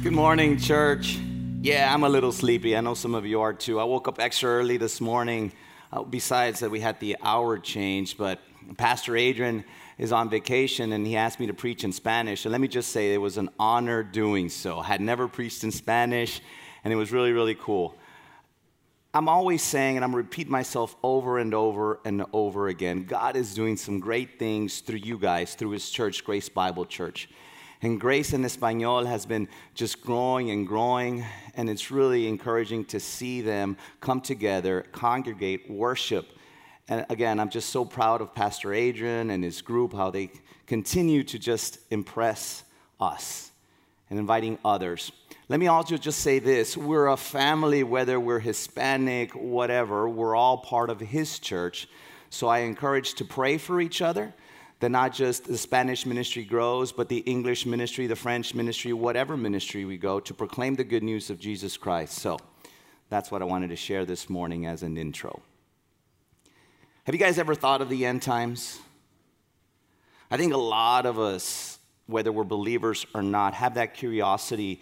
Good morning, church. Yeah, I'm a little sleepy. I know some of you are too. I woke up extra early this morning, uh, besides that, we had the hour change, but Pastor Adrian is on vacation and he asked me to preach in Spanish. And let me just say, it was an honor doing so. I had never preached in Spanish, and it was really, really cool. I'm always saying, and I'm repeating myself over and over and over again God is doing some great things through you guys, through his church, Grace Bible Church. And Grace in Espanol has been just growing and growing, and it's really encouraging to see them come together, congregate, worship. And again, I'm just so proud of Pastor Adrian and his group, how they continue to just impress us and inviting others. Let me also just say this we're a family, whether we're Hispanic, whatever, we're all part of his church. So I encourage to pray for each other that not just the Spanish ministry grows, but the English ministry, the French ministry, whatever ministry we go to proclaim the good news of Jesus Christ. So that's what I wanted to share this morning as an intro. Have you guys ever thought of the end times? I think a lot of us, whether we're believers or not, have that curiosity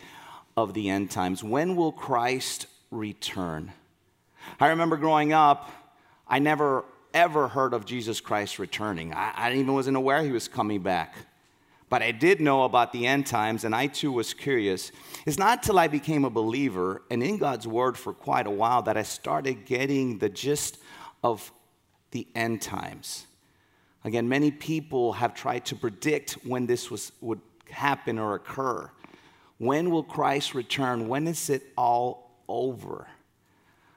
of the end times. When will Christ return? I remember growing up, I never ever heard of Jesus Christ returning. I, I even wasn't aware he was coming back. But I did know about the end times, and I too was curious. It's not till I became a believer and in God's word for quite a while that I started getting the gist of the end times. Again, many people have tried to predict when this was, would happen or occur. When will Christ return? When is it all over?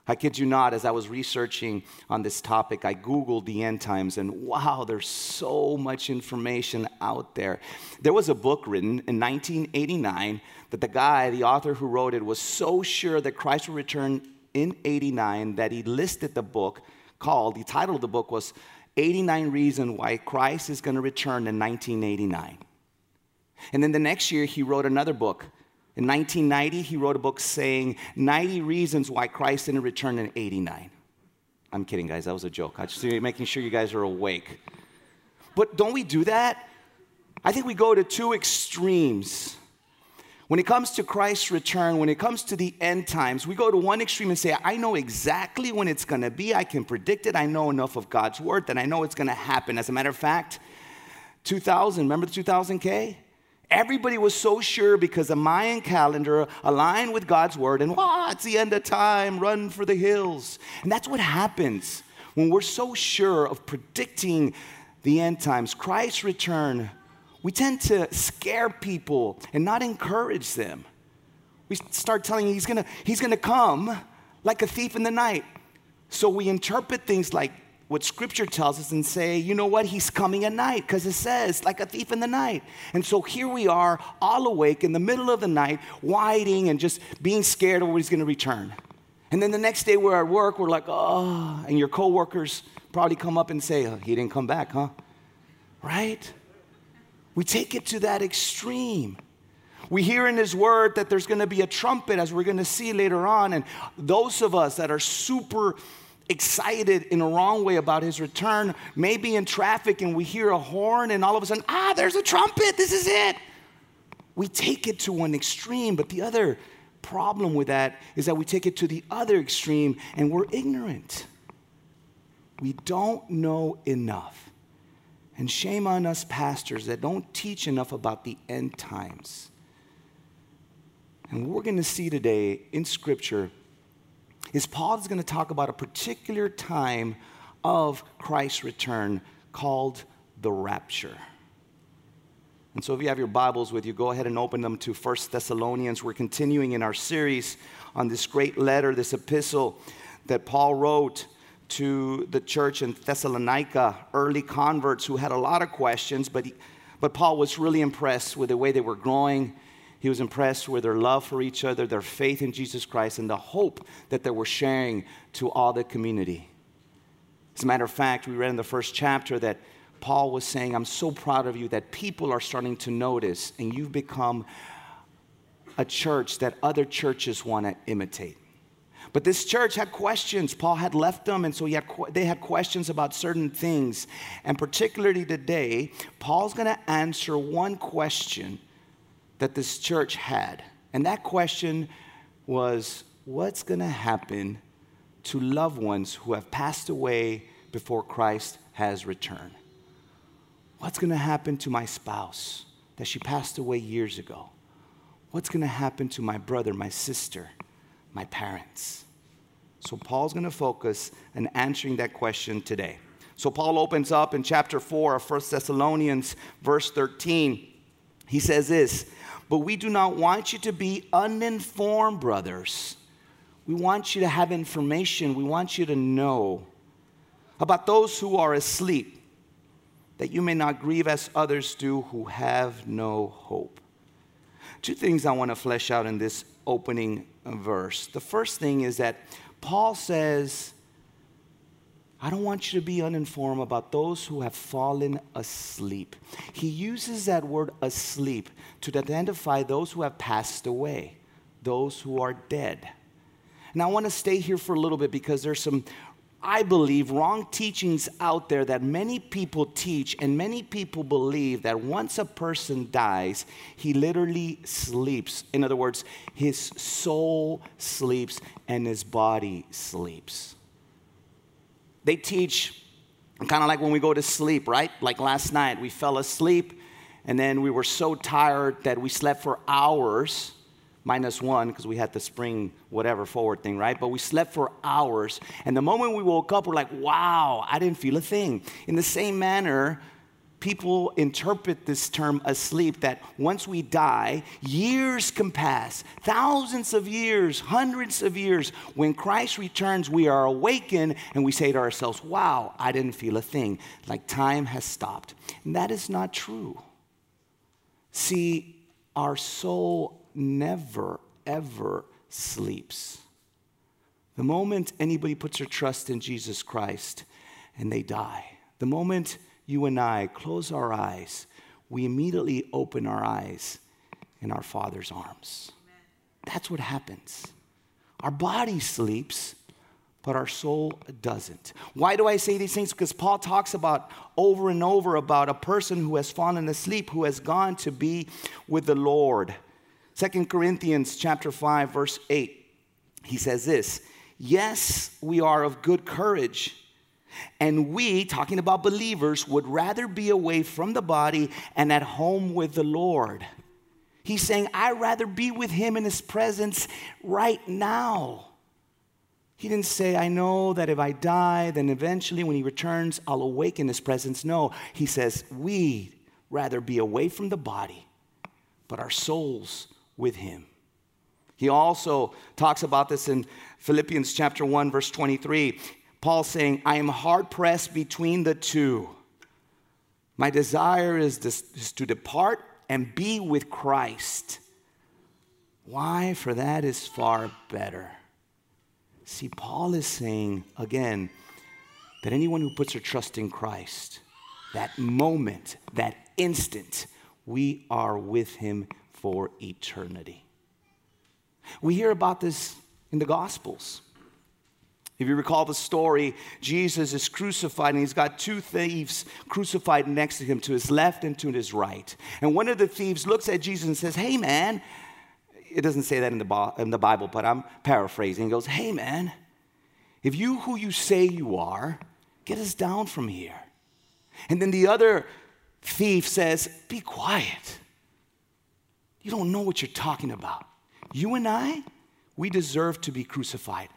I kid you not, as I was researching on this topic, I Googled the end times, and wow, there's so much information out there. There was a book written in 1989 that the guy, the author who wrote it, was so sure that Christ would return in 89 that he listed the book called, the title of the book was 89 Reasons Why Christ is going to Return in 1989. And then the next year, he wrote another book in 1990, he wrote a book saying 90 reasons why Christ didn't return in 89. I'm kidding, guys. That was a joke. I'm just making sure you guys are awake. But don't we do that? I think we go to two extremes. When it comes to Christ's return, when it comes to the end times, we go to one extreme and say, I know exactly when it's going to be. I can predict it. I know enough of God's word that I know it's going to happen. As a matter of fact, 2000, remember the 2000K? Everybody was so sure because the Mayan calendar aligned with God's word, and wow, it's the end of time, run for the hills. And that's what happens when we're so sure of predicting the end times, Christ's return. We tend to scare people and not encourage them. We start telling he's gonna, he's gonna come like a thief in the night. So we interpret things like what scripture tells us and say, you know what, he's coming at night because it says, like a thief in the night. And so here we are, all awake in the middle of the night, whining and just being scared of what he's going to return. And then the next day we're at work, we're like, oh, and your coworkers probably come up and say, oh, he didn't come back, huh? Right? We take it to that extreme. We hear in his word that there's going to be a trumpet, as we're going to see later on. And those of us that are super excited in a wrong way about his return, maybe in traffic and we hear a horn and all of a sudden, ah, there's a trumpet, this is it. We take it to one extreme, but the other problem with that is that we take it to the other extreme and we're ignorant. We don't know enough. And shame on us pastors that don't teach enough about the end times. And we're going to see today in Scripture is Paul is going to talk about a particular time of Christ's return called the rapture. And so if you have your Bibles with you, go ahead and open them to First Thessalonians. We're continuing in our series on this great letter, this epistle that Paul wrote to the church in Thessalonica, early converts who had a lot of questions, but, he, but Paul was really impressed with the way they were growing he was impressed with their love for each other, their faith in Jesus Christ, and the hope that they were sharing to all the community. As a matter of fact, we read in the first chapter that Paul was saying, I'm so proud of you that people are starting to notice, and you've become a church that other churches want to imitate. But this church had questions. Paul had left them, and so had, they had questions about certain things. And particularly today, Paul's going to answer one question that this church had. And that question was what's going to happen to loved ones who have passed away before Christ has returned? What's going to happen to my spouse that she passed away years ago? What's going to happen to my brother, my sister, my parents? So, Paul's going to focus on answering that question today. So, Paul opens up in chapter 4 of 1 Thessalonians, verse 13. He says this, but we do not want you to be uninformed, brothers. We want you to have information. We want you to know about those who are asleep, that you may not grieve as others do who have no hope. Two things I want to flesh out in this opening verse. The first thing is that Paul says, I don't want you to be uninformed about those who have fallen asleep. He uses that word asleep to identify those who have passed away, those who are dead. And I want to stay here for a little bit because there's some, I believe, wrong teachings out there that many people teach, and many people believe that once a person dies, he literally sleeps. In other words, his soul sleeps and his body sleeps. They teach kind of like when we go to sleep, right? Like last night, we fell asleep and then we were so tired that we slept for hours, minus one, because we had the spring whatever forward thing, right? But we slept for hours. And the moment we woke up, we're like, wow, I didn't feel a thing. In the same manner, people interpret this term asleep that once we die, years can pass, thousands of years, hundreds of years. When Christ returns, we are awakened and we say to ourselves, Wow, I didn't feel a thing, like time has stopped. And that is not true. See, our soul never, ever sleeps. The moment anybody puts their trust in Jesus Christ and they die, the moment you and I close our eyes, we immediately open our eyes in our Father's arms. That's what happens. Our body sleeps, but our soul doesn't. Why do I say these things? Because Paul talks about over and over about a person who has fallen asleep, who has gone to be with the Lord. Second Corinthians chapter 5 verse 8. He says this, "Yes, we are of good courage." And we, talking about believers, would rather be away from the body and at home with the Lord. He's saying, I'd rather be with him in his presence right now. He didn't say, I know that if I die, then eventually when he returns, I'll awake in his presence. No, he says, we'd rather be away from the body, but our souls with him. He also talks about this in Philippians chapter 1 verse 23. Paul saying, I am hard pressed between the two. My desire is, this, is to depart and be with Christ. Why? For that is far better. See, Paul is saying again that anyone who puts their trust in Christ, that moment, that instant, we are with him for eternity. We hear about this in the Gospels. If you recall the story, Jesus is crucified and he's got two thieves crucified next to him, to his left and to his right. And one of the thieves looks at Jesus and says, Hey, man, it doesn't say that in the, in the Bible, but I'm paraphrasing. He goes, Hey, man, if you who you say you are, get us down from here. And then the other thief says, Be quiet. You don't know what you're talking about. You and I, we deserve to be crucified.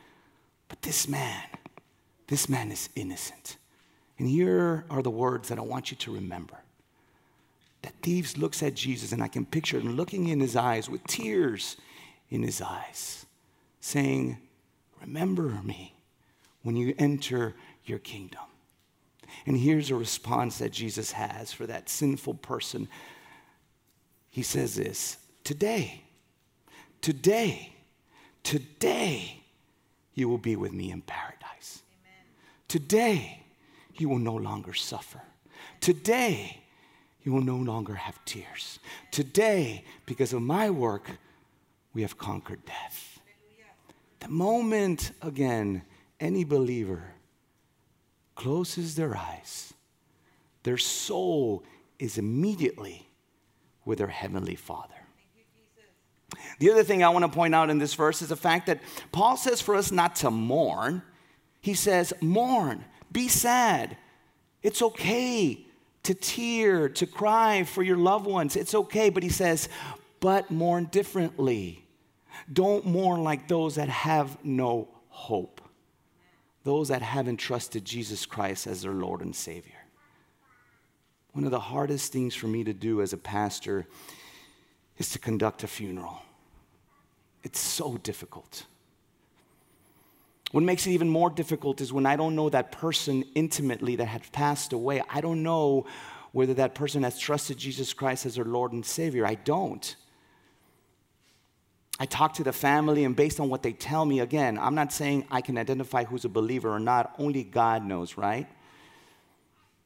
But this man, this man is innocent. And here are the words that I want you to remember. That thieves looks at Jesus, and I can picture him looking in his eyes with tears in his eyes, saying, Remember me when you enter your kingdom. And here's a response that Jesus has for that sinful person. He says this Today, today, today, you will be with me in paradise. Amen. Today, you will no longer suffer. Today, you will no longer have tears. Today, because of my work, we have conquered death. The moment, again, any believer closes their eyes, their soul is immediately with their Heavenly Father. The other thing I want to point out in this verse is the fact that Paul says for us not to mourn. He says, mourn, be sad. It's okay to tear, to cry for your loved ones. It's okay, but he says, but mourn differently. Don't mourn like those that have no hope, those that haven't trusted Jesus Christ as their Lord and Savior. One of the hardest things for me to do as a pastor is to conduct a funeral. It's so difficult. What makes it even more difficult is when I don't know that person intimately that had passed away. I don't know whether that person has trusted Jesus Christ as their Lord and Savior. I don't. I talk to the family, and based on what they tell me, again, I'm not saying I can identify who's a believer or not. Only God knows, right?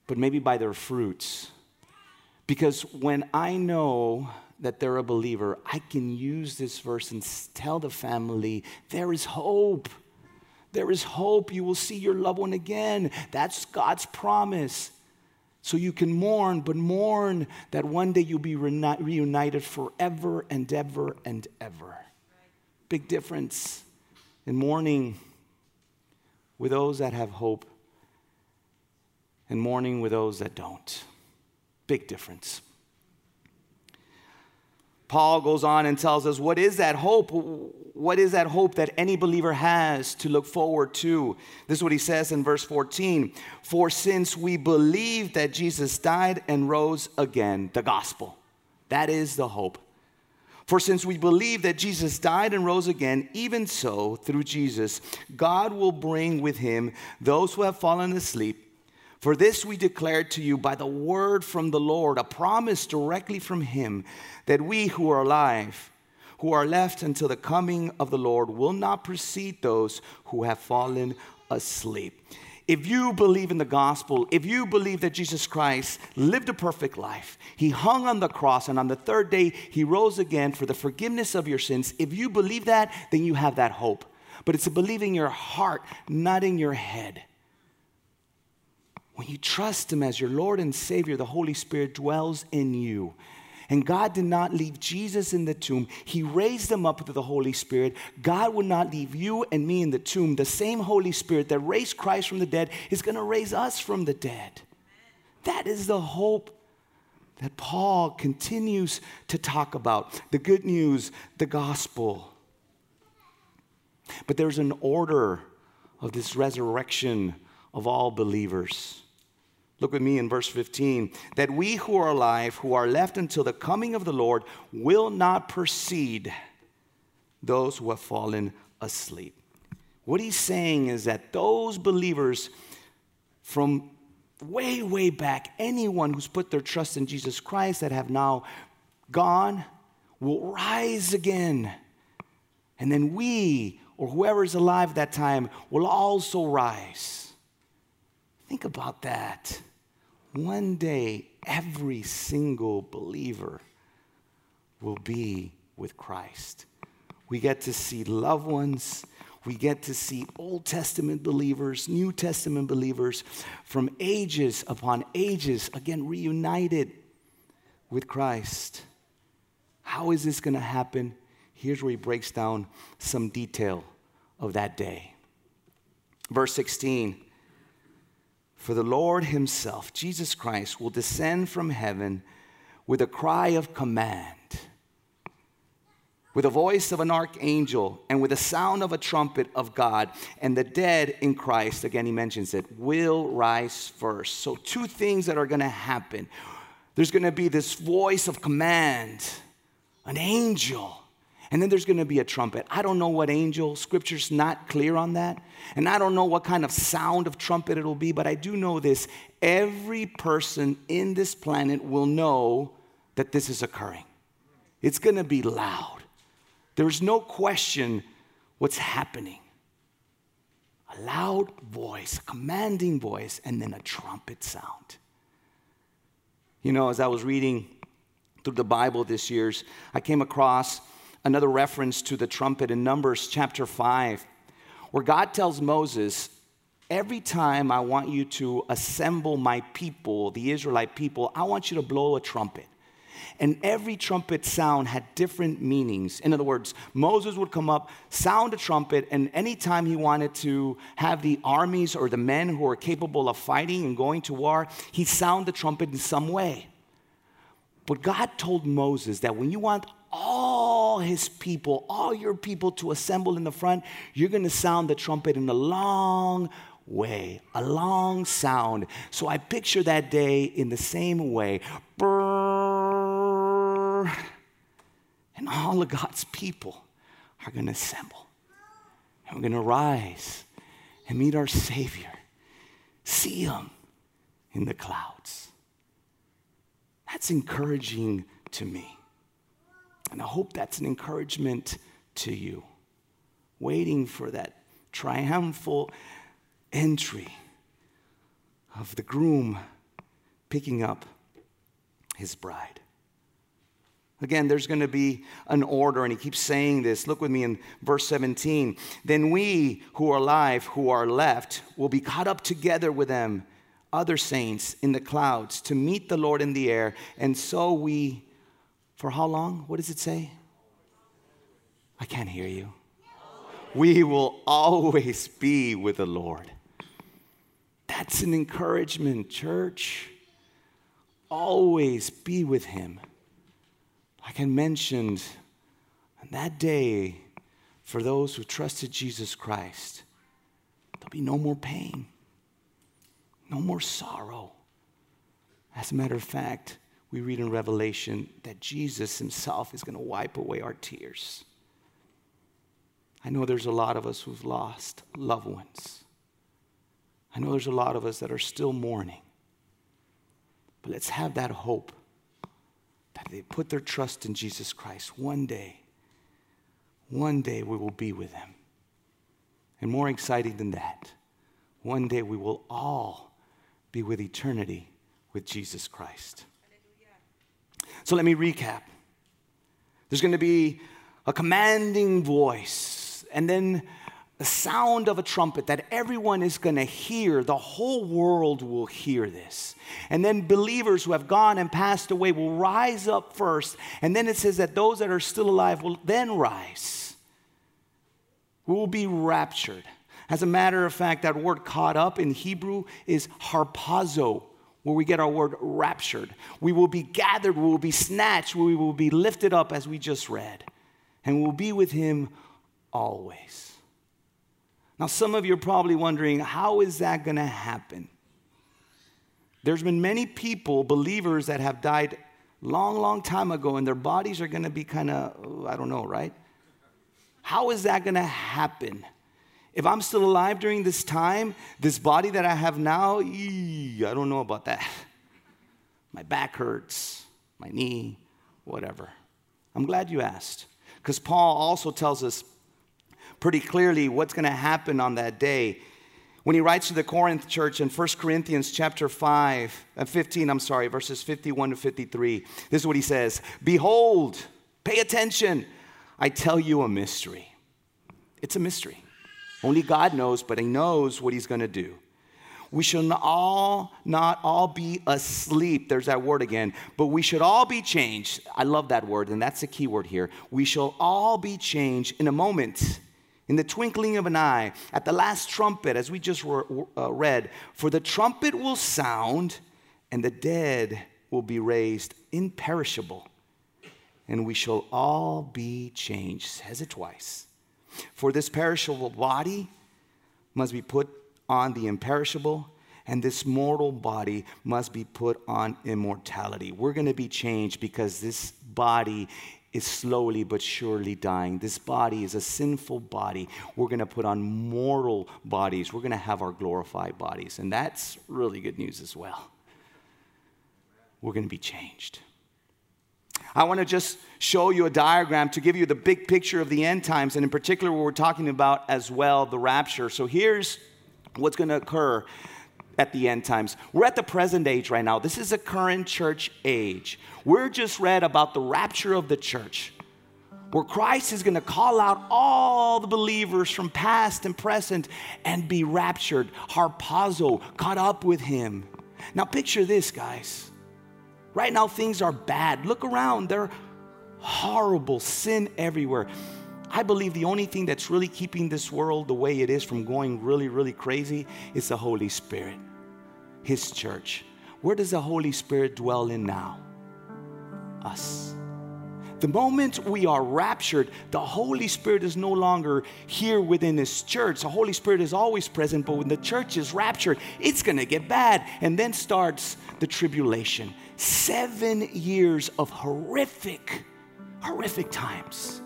But maybe by their fruits. Because when I know that they're a believer, I can use this verse and tell the family there is hope. There is hope. You will see your loved one again. That's God's promise. So you can mourn, but mourn that one day you'll be reunited forever and ever and ever. Big difference in mourning with those that have hope and mourning with those that don't. Big difference. Paul goes on and tells us what is that hope? What is that hope that any believer has to look forward to? This is what he says in verse 14 For since we believe that Jesus died and rose again, the gospel, that is the hope. For since we believe that Jesus died and rose again, even so, through Jesus, God will bring with him those who have fallen asleep. For this we declare to you by the word from the Lord, a promise directly from Him, that we who are alive, who are left until the coming of the Lord, will not precede those who have fallen asleep. If you believe in the gospel, if you believe that Jesus Christ lived a perfect life, he hung on the cross, and on the third day he rose again for the forgiveness of your sins, if you believe that, then you have that hope. But it's a believing your heart, not in your head. You trust Him as your Lord and Savior, the Holy Spirit dwells in you. And God did not leave Jesus in the tomb. He raised him up with the Holy Spirit. God would not leave you and me in the tomb. The same Holy Spirit that raised Christ from the dead is going to raise us from the dead. That is the hope that Paul continues to talk about the good news, the gospel. But there's an order of this resurrection of all believers. Look with me in verse 15. That we who are alive, who are left until the coming of the Lord, will not precede those who have fallen asleep. What he's saying is that those believers from way, way back, anyone who's put their trust in Jesus Christ that have now gone, will rise again. And then we, or whoever is alive at that time, will also rise. Think about that. One day, every single believer will be with Christ. We get to see loved ones. We get to see Old Testament believers, New Testament believers from ages upon ages, again, reunited with Christ. How is this going to happen? Here's where he breaks down some detail of that day. Verse 16 for the Lord Himself, Jesus Christ, will descend from heaven with a cry of command, with the voice of an archangel, and with the sound of a trumpet of God. And the dead in Christ, again, He mentions it, will rise first. So, two things that are going to happen there's going to be this voice of command, an angel and then there's going to be a trumpet. I don't know what angel, scripture's not clear on that. And I don't know what kind of sound of trumpet it'll be, but I do know this. Every person in this planet will know that this is occurring. It's going to be loud. There's no question what's happening. A loud voice, a commanding voice, and then a trumpet sound. You know, as I was reading through the Bible this year, I came across another reference to the trumpet in Numbers chapter 5, where God tells Moses, Every time I want you to assemble my people, the Israelite people, I want you to blow a trumpet. And every trumpet sound had different meanings. In other words, Moses would come up, sound a trumpet, and anytime he wanted to have the armies or the men who are capable of fighting and going to war, he'd sound the trumpet in some way. But God told Moses that when you want all his people, all your people to assemble in the front, you're going to sound the trumpet in a long way, a long sound. So I picture that day in the same way. Brrr, and all of God's people are going to assemble. And we're going to rise and meet our Savior, see Him in the clouds. That's encouraging to me. And I hope that's an encouragement to you. Waiting for that triumphal entry of the groom picking up his bride. Again, there's going to be an order, and he keeps saying this. Look with me in verse 17. Then we who are alive, who are left, will be caught up together with them, other saints, in the clouds to meet the Lord in the air. And so we, for how long? What does it say? I can't hear you. We will always be with the Lord. That's an encouragement, church. Always be with Him. Like I mentioned, on that day, for those who trusted Jesus Christ, there'll be no more pain, no more sorrow. As a matter of fact, we read in Revelation that Jesus himself is going to wipe away our tears. I know there's a lot of us who've lost loved ones. I know there's a lot of us that are still mourning. But let's have that hope that they put their trust in Jesus Christ. One day, one day we will be with Him. And more exciting than that, one day we will all be with eternity with Jesus Christ. So let me recap. There's going to be a commanding voice, and then the sound of a trumpet that everyone is going to hear. The whole world will hear this. And then believers who have gone and passed away will rise up first. And then it says that those that are still alive will then rise. We will be raptured. As a matter of fact, that word caught up in Hebrew is harpazo, where we get our word raptured. We will be gathered, we will be snatched, we will be lifted up as we just read. And we'll be with him always. Now, some of you are probably wondering, how is that going to happen? There's been many people, believers, that have died long, long time ago, and their bodies are going to be kind of, I don't know, right? How is that going to happen? If I'm still alive during this time, this body that I have now, I don't know about that. My back hurts, my knee, whatever. I'm glad you asked. Because Paul also tells us pretty clearly what's going to happen on that day. When he writes to the Corinth church in 1 Corinthians chapter 5, uh, 15, I'm sorry, verses 51 to 53, this is what he says Behold, pay attention, I tell you a mystery. It's a mystery. Only God knows, but he knows what he's going to do. We shall all not all be asleep. There's that word again. But we should all be changed. I love that word, and that's the key word here. We shall all be changed in a moment in the twinkling of an eye, at the last trumpet, as we just uh, read, for the trumpet will sound and the dead will be raised imperishable, and we shall all be changed. Says it twice. For this perishable body must be put on the imperishable, and this mortal body must be put on immortality. We're going to be changed because this body is slowly but surely dying. This body is a sinful body. We're going to put on mortal bodies. We're going to have our glorified bodies. And that's really good news as well. We're going to be changed. I want to just show you a diagram to give you the big picture of the end times, and in particular, what we're talking about as well the rapture. So here's what's going to occur at the end times. We're at the present age right now. This is a current church age. We're just read about the rapture of the church, where Christ is going to call out all the believers from past and present and be raptured, harpazo, caught up with him. Now, picture this, guys. Right now, things are bad. Look around. There are horrible sin everywhere. I believe the only thing that's really keeping this world the way it is from going really, really crazy is the Holy Spirit, His church. Where does the Holy Spirit dwell in now? Us. The moment we are raptured, the Holy Spirit is no longer here within His church. The Holy Spirit is always present, but when the church is raptured, it's going to get bad. And then starts the tribulation. Seven years of horrific, horrific times.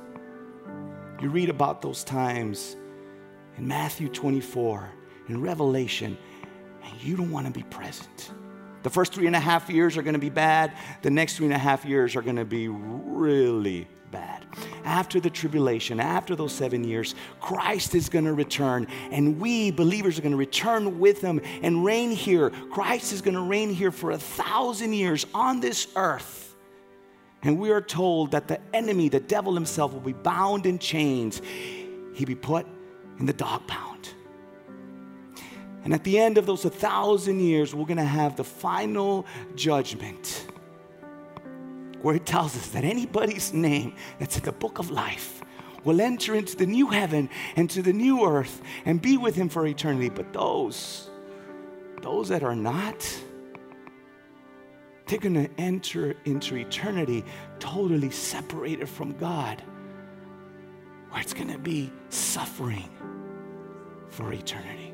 You read about those times in Matthew 24, in Revelation, and you don't want to be present. The first three and a half years are going to be bad. The next three and a half years are going to be really bad. After the tribulation, after those seven years, Christ is going to return, and we believers are going to return with him and reign here. Christ is going to reign here for a thousand years on this earth. And we are told that the enemy, the devil himself, will be bound in chains. He'll be put in the dog pound. And at the end of those a thousand years, we're going to have the final judgment where it tells us that anybody's name that's in the book of life will enter into the new heaven and to the new earth and be with him for eternity. But those, those that are not, they're going to enter into eternity totally separated from God, where it's going to be suffering for eternity.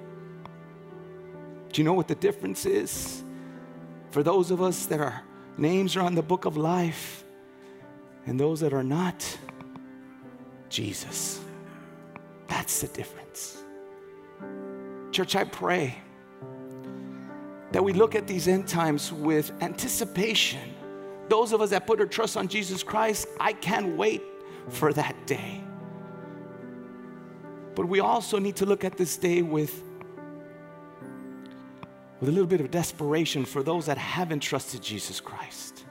Do you know what the difference is? For those of us that our names are on the book of life and those that are not, Jesus. That's the difference. Church, I pray that we look at these end times with anticipation. Those of us that put our trust on Jesus Christ, I can't wait for that day. But we also need to look at this day with with a little bit of desperation for those that haven't trusted Jesus Christ.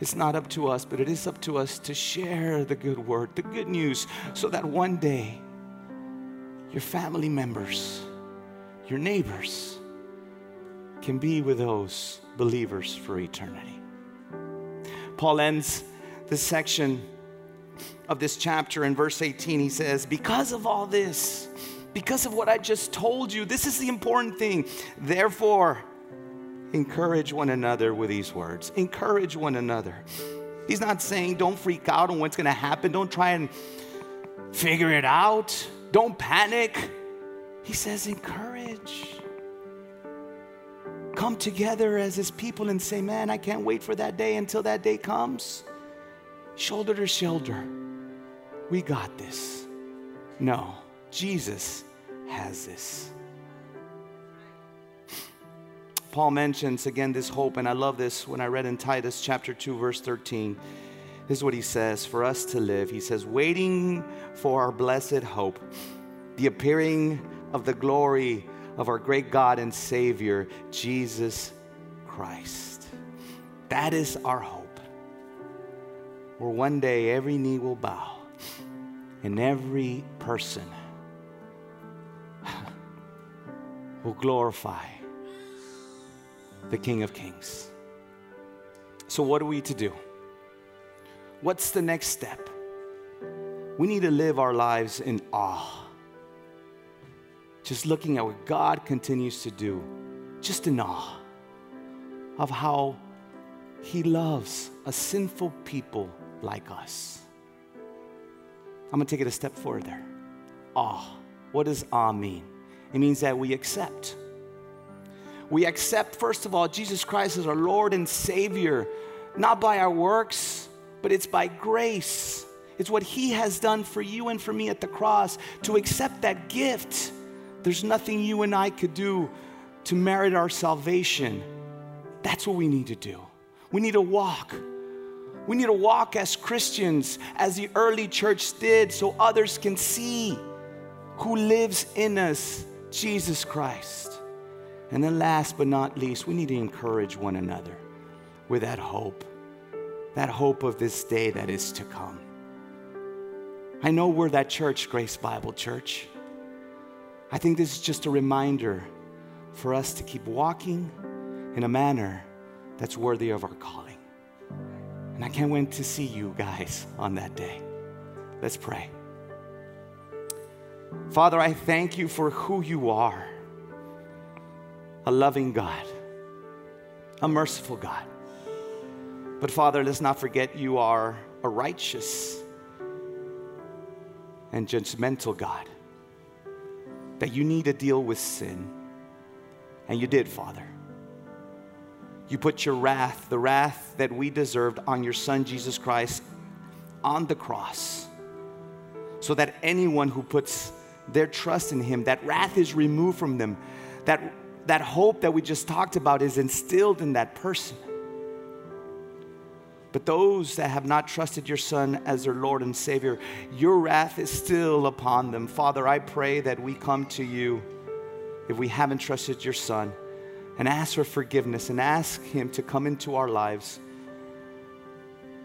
It's not up to us, but it is up to us to share the good word, the good news, so that one day your family members, your neighbors can be with those believers for eternity. Paul ends this section of this chapter in verse 18. He says, Because of all this, because of what I just told you. This is the important thing. Therefore, encourage one another with these words. Encourage one another. He's not saying don't freak out on what's going to happen. Don't try and figure it out. Don't panic. He says encourage. Come together as his people and say, Man, I can't wait for that day until that day comes. Shoulder to shoulder. We got this. No, Jesus has this. Paul mentions again this hope, and I love this when I read in Titus chapter 2, verse 13. This is what he says for us to live. He says, waiting for our blessed hope, the appearing of the glory of our great God and Savior, Jesus Christ. That is our hope. Where one day every knee will bow and every person will glorify the King of Kings. So, what are we to do? What's the next step? We need to live our lives in awe. Just looking at what God continues to do, just in awe of how He loves a sinful people like us. I'm gonna take it a step further. Awe. What does awe mean? It means that we accept. We accept, first of all, Jesus Christ as our Lord and Savior, not by our works, but it's by grace. It's what He has done for you and for me at the cross. To accept that gift, there's nothing you and I could do to merit our salvation. That's what we need to do. We need to walk. We need to walk as Christians, as the early church did, so others can see who lives in us Jesus Christ. And then, last but not least, we need to encourage one another with that hope, that hope of this day that is to come. I know we're that church, Grace Bible Church. I think this is just a reminder for us to keep walking in a manner that's worthy of our calling. And I can't wait to see you guys on that day. Let's pray. Father, I thank you for who you are a loving God, a merciful God. But Father, let's not forget you are a righteous and judgmental God, that you need to deal with sin. And you did, Father. You put your wrath, the wrath that we deserved, on your Son, Jesus Christ, on the cross, so that anyone who puts their trust in Him, that wrath is removed from them, that, that hope that we just talked about is instilled in that person. But those that have not trusted your Son as their Lord and Savior, your wrath is still upon them. Father, I pray that we come to you if we haven't trusted your Son and ask for forgiveness and ask Him to come into our lives,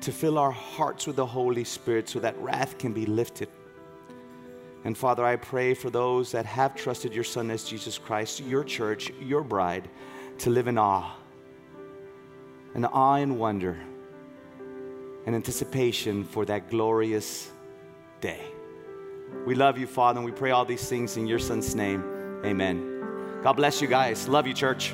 to fill our hearts with the Holy Spirit so that wrath can be lifted. And Father, I pray for those that have trusted your Son as Jesus Christ, your church, your bride, to live in awe, in awe and wonder, and anticipation for that glorious day. We love you, Father, and we pray all these things in your Son's name. Amen. God bless you guys. Love you, church.